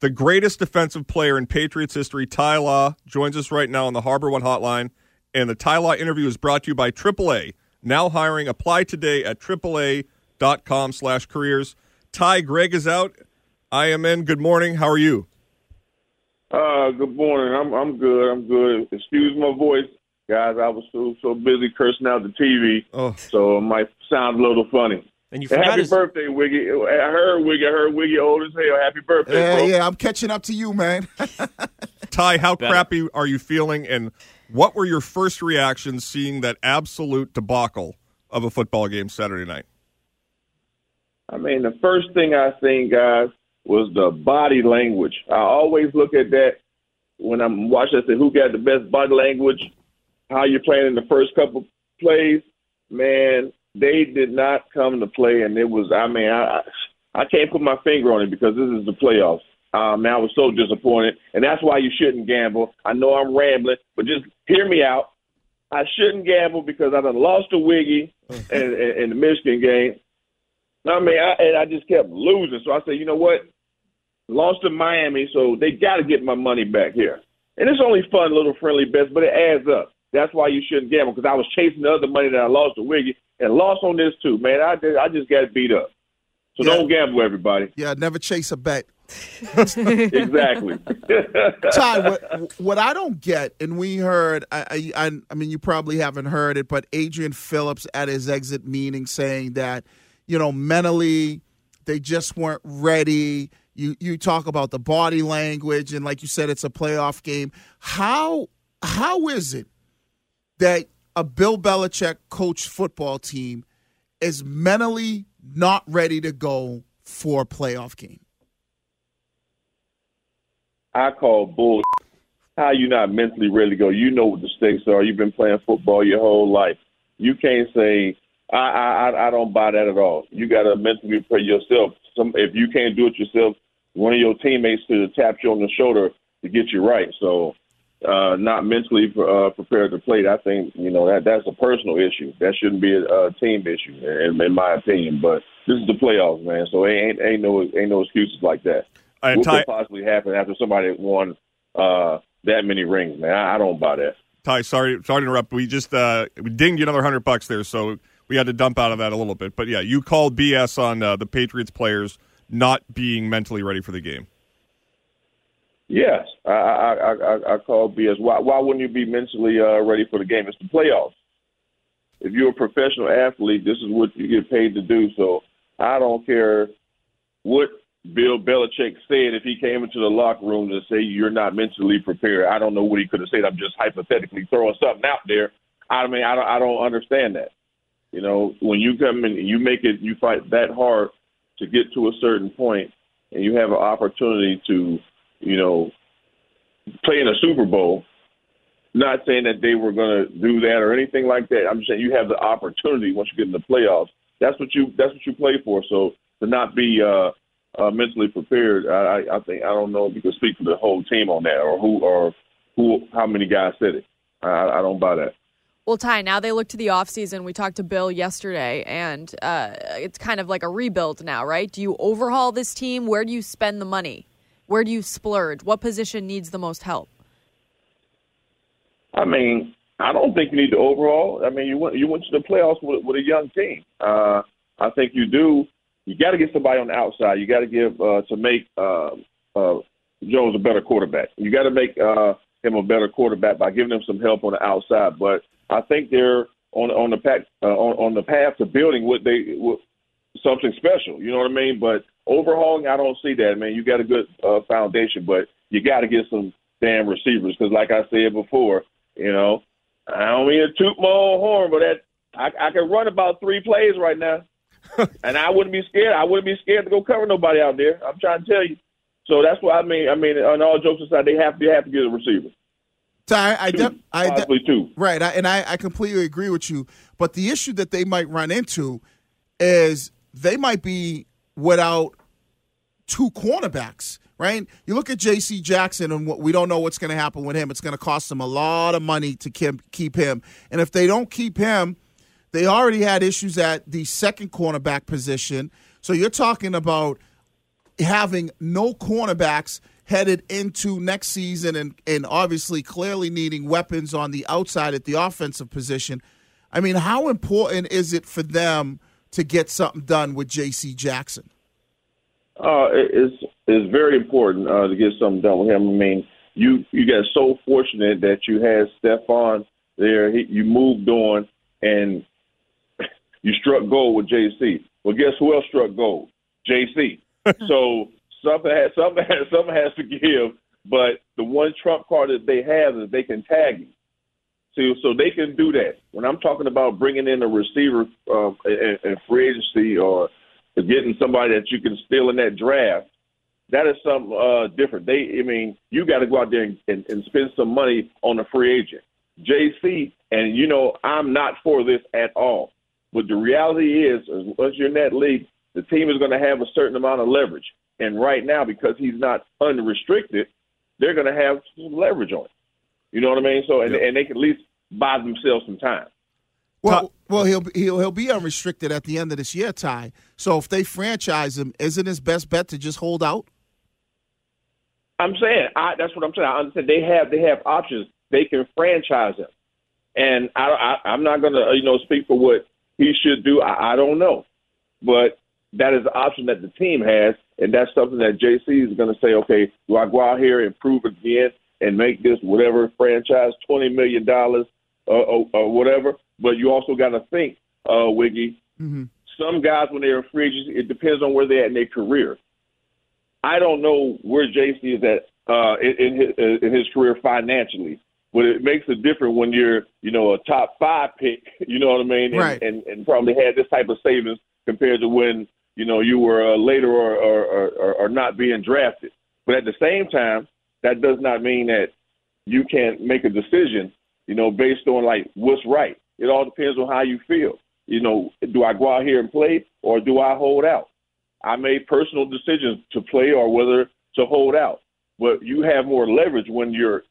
The greatest defensive player in Patriots history, Ty Law, joins us right now on the HarborOne Hotline. And the Ty Law interview is brought to you by AAA. Now hiring. Apply today at AAA.com slash careers. Ty, Greg is out. I am in. Good morning. How are you? Uh, good morning. I'm I'm good. I'm good. Excuse my voice, guys. I was so so busy cursing out the TV, Oh. so it might sound a little funny. And you And forgot happy his, birthday, Wiggy. I heard Wiggy. I heard Wiggy old as hell. Happy birthday, Yeah, bro. yeah, I'm catching up to you, man. Ty, how Better. crappy are you feeling? And what were your first reactions seeing that absolute debacle of a football game Saturday night? I mean, the first thing I seen, guys, was the body language. I always look at that when I'm watching. I say, who got the best body language? How you playing in the first couple plays? Man, they did not come to play, and it was. I mean, I I can't put my finger on it because this is the playoffs. Um, man, I was so disappointed, and that's why you shouldn't gamble. I know I'm rambling, but just hear me out. I shouldn't gamble because I done lost to Wiggy in, in, in the Michigan game. I mean, I, and I just kept losing. So I said, you know what? Lost to Miami, so they got to get my money back here. And it's only fun, little friendly bets, but it adds up. That's why you shouldn't gamble because I was chasing the other money that I lost to Wiggy and lost on this too, man. I did, I just got beat up. So Yeah. don't gamble, everybody. yeah, never chase a bet. exactly. Ty, what, what I don't get, and we heard, I, I, I mean, you probably haven't heard it, but Adrian Phillips at his exit meeting saying that, you know, mentally they just weren't ready. You you talk about the body language, and like you said, it's a playoff game. How how is it that a Bill Belichick coached football team is mentally not ready to go for a playoff game? I call bull. How you not mentally ready to go? You know what the stakes are. You've been playing football your whole life. You can't say I I I- don't buy that at all. You got to mentally prepare yourself. Some if you can't do it yourself, one of your teammates to tap you on the shoulder to get you right. So, uh, not mentally uh, prepared to play. I think you know that that's a personal issue. That shouldn't be a, a team issue, in, in my opinion. But this is the playoffs, man. So ain't ain't no ain't no excuses like that Uh, what Ty, could possibly happen after somebody won uh, that many rings, man? I, I don't buy that. Ty, sorry, sorry to interrupt. We just uh, we dinged you another hundred bucks there, so we had to dump out of that a little bit. But yeah, you called BS on uh, the Patriots players not being mentally ready for the game. Yes, I I I, I, call BS. Why why wouldn't you be mentally uh, ready for the game? It's the playoffs. If you're a professional athlete, this is what you get paid to do. So I don't care what Bill Belichick said if he came into the locker room to say you're not mentally prepared. I don't know what he could have said. I'm just hypothetically throwing something out there. I mean, I don't I don't understand that. You know, when you come in, you make it, you fight that hard to get to a certain point, and you have an opportunity to, you know, playing a Super Bowl. Not saying that they were going to do that or anything like that. I'm just saying you have the opportunity once you get in the playoffs. That's what you that's what you play for. So to not be uh, uh, mentally prepared, I, I think I don't know if you can speak for the whole team on that or who or who how many guys said it. I, I don't buy that. Well, Ty, now they look to the offseason. We talked to Bill yesterday, and uh, it's kind of like a rebuild now, right? Do you overhaul this team? Where do you spend the money? Where do you splurge? What position needs the most help? I mean, I don't think you need to overall. I mean, you went you went to the playoffs with, with a young team. Uh, I think you do. You got to get somebody on the outside. You got to give uh, to make uh, uh, Jones a better quarterback. You got to make uh, him a better quarterback by giving him some help on the outside. But I think they're on on the path uh, on, on the path to building what they what, something special. You know what I mean? But overhauling, I don't see that. Man, you got a good uh, foundation, but you got to get some damn receivers because, like I said before, you know, I don't mean to toot my own horn, but that I, I can run about three plays right now, and I wouldn't be scared. I wouldn't be scared to go cover nobody out there. I'm trying to tell you. So that's what I mean. I mean, on all jokes aside, they have they have to get a receiver. Ty, I, de- I de- two. Right, I, and I, I completely agree with you. But the issue that they might run into is they might be without two cornerbacks. Right? You look at J.C. Jackson, and we don't know what's going to happen with him. It's going to cost them a lot of money to keep, him. And if they don't keep him, they already had issues at the second cornerback position. So you're talking about having no cornerbacks headed into next season and, and obviously clearly needing weapons on the outside at the offensive position. I mean, how important is it for them to get something done with J.C. Jackson? Uh, it's it's very important uh, to get something done with him. I mean, you you got so fortunate that you had Stephon there. He, you moved on and you struck gold with JC. Well, guess who else struck gold? JC. so something has something has something has to give. But the one trump card that they have is they can tag you. So, so they can do that. When I'm talking about bringing in a receiver uh, in free agency or getting somebody that you can steal in that draft, that is something uh, different. They, I mean, you got to go out there and, and, and spend some money on a free agent. JC, and you know, I'm not for this at all. But the reality is, once you're in that league, the team is going to have a certain amount of leverage. And right now, because he's not unrestricted, they're going to have some leverage on it. You know what I mean? So, and, and they can at least buy themselves some time. Well, well, he'll he'll he'll be unrestricted at the end of this year, Ty. So if they franchise him, isn't his best bet to just hold out? I'm saying I, that's what I'm saying. I understand they have they have options. They can franchise him, and I, I I'm not going to you know speak for what he should do. I, I don't know, but that is the option that the team has, and that's something that JC is going to say. Okay, do I go out here and prove again and make this whatever franchise twenty million dollars or, or, or whatever? But you also got to think, uh, Wiggy. Mm-hmm. Some guys when they're free agents, it depends on where they're at in their career. I don't know where JC is at uh, in, in his in his career financially but it makes a difference when you're, you know, a top five pick, you know what I mean, and, right. and, and probably had this type of savings compared to when, you know, you were uh, later or, or, or, or not being drafted. But at the same time, that does not mean that you can't make a decision, you know, based on like what's right. It all depends on how you feel. You know, do I go out here and play or do I hold out? I made personal decisions to play or whether to hold out. But you have more leverage when you're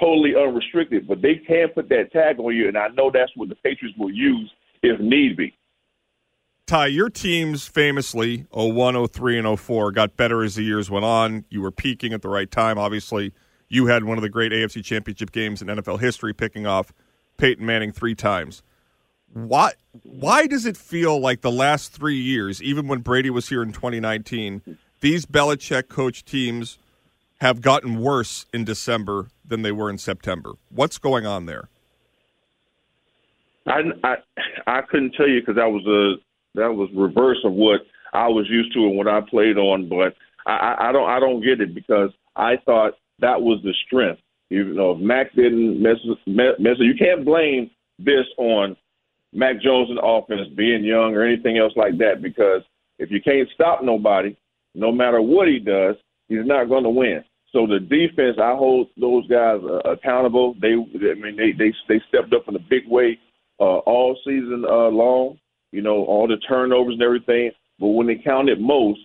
totally unrestricted, but they can put that tag on you, and I know that's what the Patriots will use if need be. Ty, your teams famously 01, 03, and 04 got better as the years went on. You were peaking at the right time. Obviously, you had one of the great AFC championship games in NFL history, picking off Peyton Manning three times. Why, why does it feel like the last three years, even when Brady was here in 2019, these Belichick coach teams have gotten worse in December than they were in September. What's going on there? I I, I couldn't tell you because that was a that was reverse of what I was used to and what I played on. But I, I don't I don't get it because I thought that was the strength. You know, if Mac didn't mess mess, you can't blame this on Mac Jones and offense being young or anything else like that because if you can't stop nobody, no matter what he does, he's not going to win. So the defense, I hold those guys uh, accountable. They, I mean, they they they stepped up in a big way uh, all season uh, long. You know, all the turnovers and everything. But when they counted most,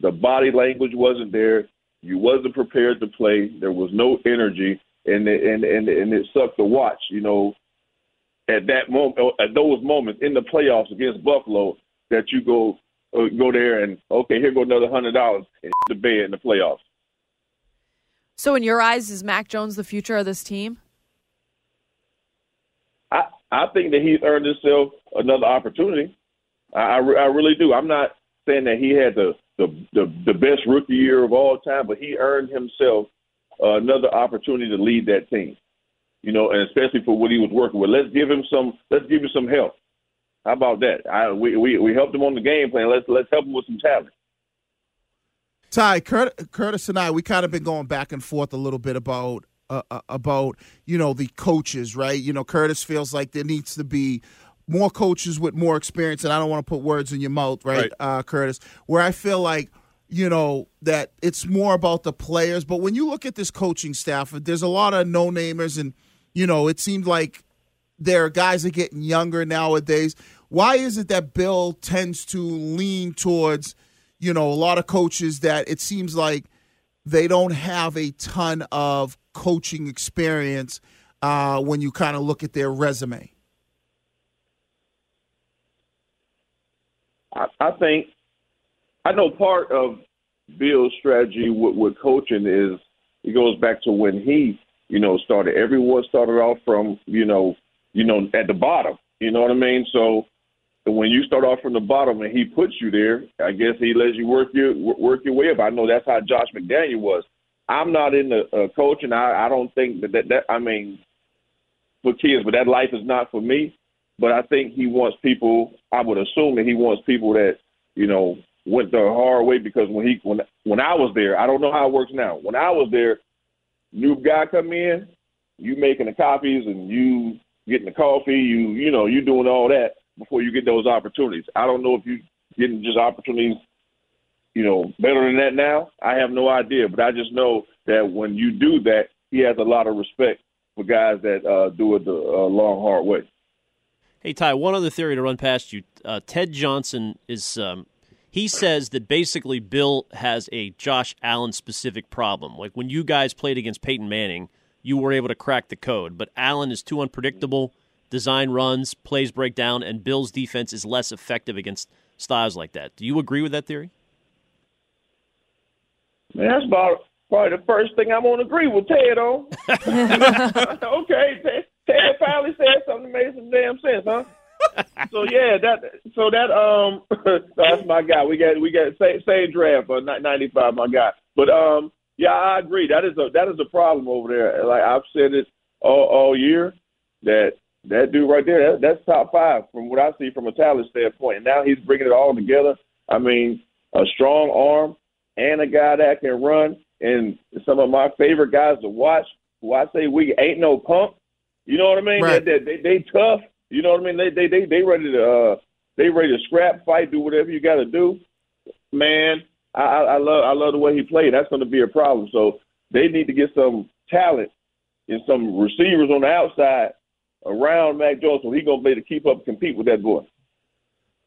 the body language wasn't there. You wasn't prepared to play. There was no energy, and it, and and and it sucked to watch. You know, at that moment, at those moments in the playoffs against Buffalo, that you go uh, go there and okay, here go another hundred dollars and the bed in the playoffs. So, in your eyes, is Mac Jones the future of this team? I I think that he's earned himself another opportunity. I, I, I really do. I'm not saying that he had the, the the the best rookie year of all time, but he earned himself uh, another opportunity to lead that team. You know, and especially for what he was working with. Let's give him some. Let's give him some help. How about that? I, we, we we helped him on the game plan. Let's let's help him with some talent. Ty Curtis and I, we kind of been going back and forth a little bit about uh, uh, about you know the coaches, right? You know, Curtis feels like there needs to be more coaches with more experience, and I don't want to put words in your mouth, right, right. Uh, Curtis? Where I feel like you know that it's more about the players, but when you look at this coaching staff, there's a lot of no namers, and you know it seems like there are guys that are getting younger nowadays. Why is it that Bill tends to lean towards? you know, a lot of coaches that it seems like they don't have a ton of coaching experience uh, when you kind of look at their resume? I, I think I know part of Bill's strategy with, with coaching is it goes back to when he, you know, started. Everyone started off from, you know, you know, at the bottom. You know what I mean? So when you start off from the bottom and he puts you there, I guess he lets you work your work your way up. I know that's how Josh McDaniel was. I'm not in the uh, coaching. I, I don't think that, that that I mean for kids, but that life is not for me. But I think he wants people. I would assume that he wants people that you know went the hard way because when he when when I was there, I don't know how it works now. When I was there, new guy come in, you making the copies and you getting the coffee, you you know you doing all that before you get those opportunities. I don't know if you getting just opportunities, you know, better than that now. I have no idea, but I just know that when you do that, he has a lot of respect for guys that uh, do it the uh, long, hard way. Hey Ty, one other theory to run past you. Uh, Ted Johnson is um, he says that basically Bill has a Josh Allen specific problem. Like when you guys played against Peyton Manning, you were able to crack the code, but Allen is too unpredictable. Design runs, plays break down, and Bill's defense is less effective against styles like that. Do you agree with that theory? Man, that's about probably the first thing I'm going to agree with Ted on. okay, Ted, Ted finally said something that made some damn sense, huh? so yeah, that so that um that's my guy. We got we got same, same draft for ninety five, my guy. But um yeah, I agree. That is a that is a problem over there. Like I've said it all, all year that that dude right there, that, that's top five from what I see from a talent standpoint. And now he's bringing it all together. I mean, a strong arm and a guy that can run. And some of my favorite guys to watch, who I say we ain't no punk. You know what I mean? Right. They, they, they, tough. You know what I mean? They they they they ready to uh they ready to scrap, fight, do whatever you got to do. Man, I, I love I love the way he played. That's going to be a problem. So they need to get some talent and some receivers on the outside around Mac Jones, so he's gonna be able to keep up and compete with that boy.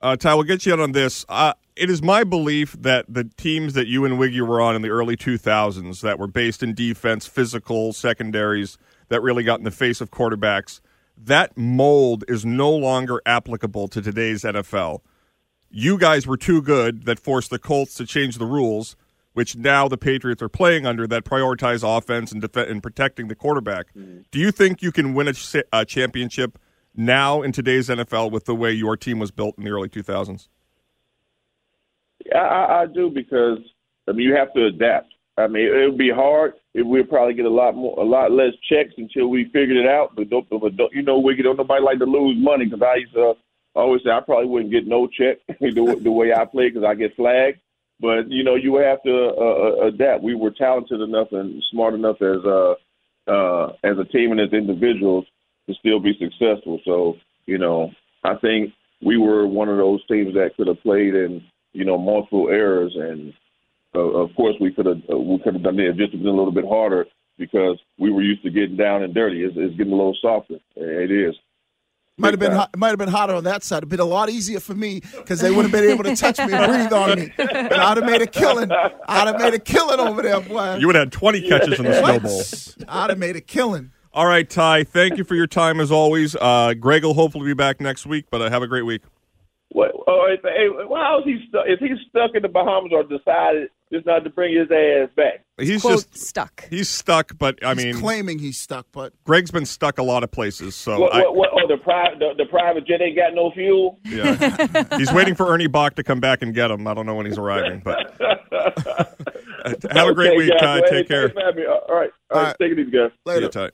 Uh, Ty, we'll get you out on this. Uh, it is my belief that the teams that you and Wiggy were on in the early 2000s that were based in defense, physical, secondaries, that really got in the face of quarterbacks, that mold is no longer applicable to today's NFL. You guys were too good that forced the Colts to change the rules, which now the Patriots are playing under that prioritize offense and, def- and protecting the quarterback. Mm-hmm. Do you think you can win a, a championship now in today's NFL with the way your team was built in the early 2000s? Yeah, I, I do because I mean you have to adapt. I mean it would be hard. Would probably get a lot more, a lot less checks until we figured it out. But don't, but don't you know, we don't nobody like to lose money because I used to always say I probably wouldn't get no check the, the way I play because I get flagged. But you know, you have to uh, uh, adapt. We were talented enough and smart enough as uh, uh, as a team and as individuals to still be successful. So you know, I think we were one of those teams that could have played in you know multiple errors, and uh, of course we could have uh, we could have done it just been a little bit harder because we were used to getting down and dirty. It's, it's getting a little softer. It is. Might have been hot, might have been hotter on that side. It'd been a lot easier for me because they wouldn't have been able to touch me and breathe on me. And I'd have made a killing. I'd have made a killing over there, boy. You would have had 20 catches in the Snow Bowl. I'd have made a killing. All right, Ty. Thank you for your time as always. Uh, Greg will hopefully be back next week, but uh, have a great week. What? Oh, hey, well, how is he stuck? Is he stuck in the Bahamas or decided just not to bring his ass back? He's Quote, just stuck. He's stuck, but I He's mean, claiming he's stuck, but Greg's been stuck a lot of places. So What? I, what, what oh, the private the, the private jet ain't got no fuel. yeah, he's waiting for Ernie Boch to come back and get him. I don't know when he's arriving, but uh, have a great Okay, week, guys. Ty. Well, Take hey, care. thanks for me. All right, all right, All right. take it easy, guys. See you, later. Ty.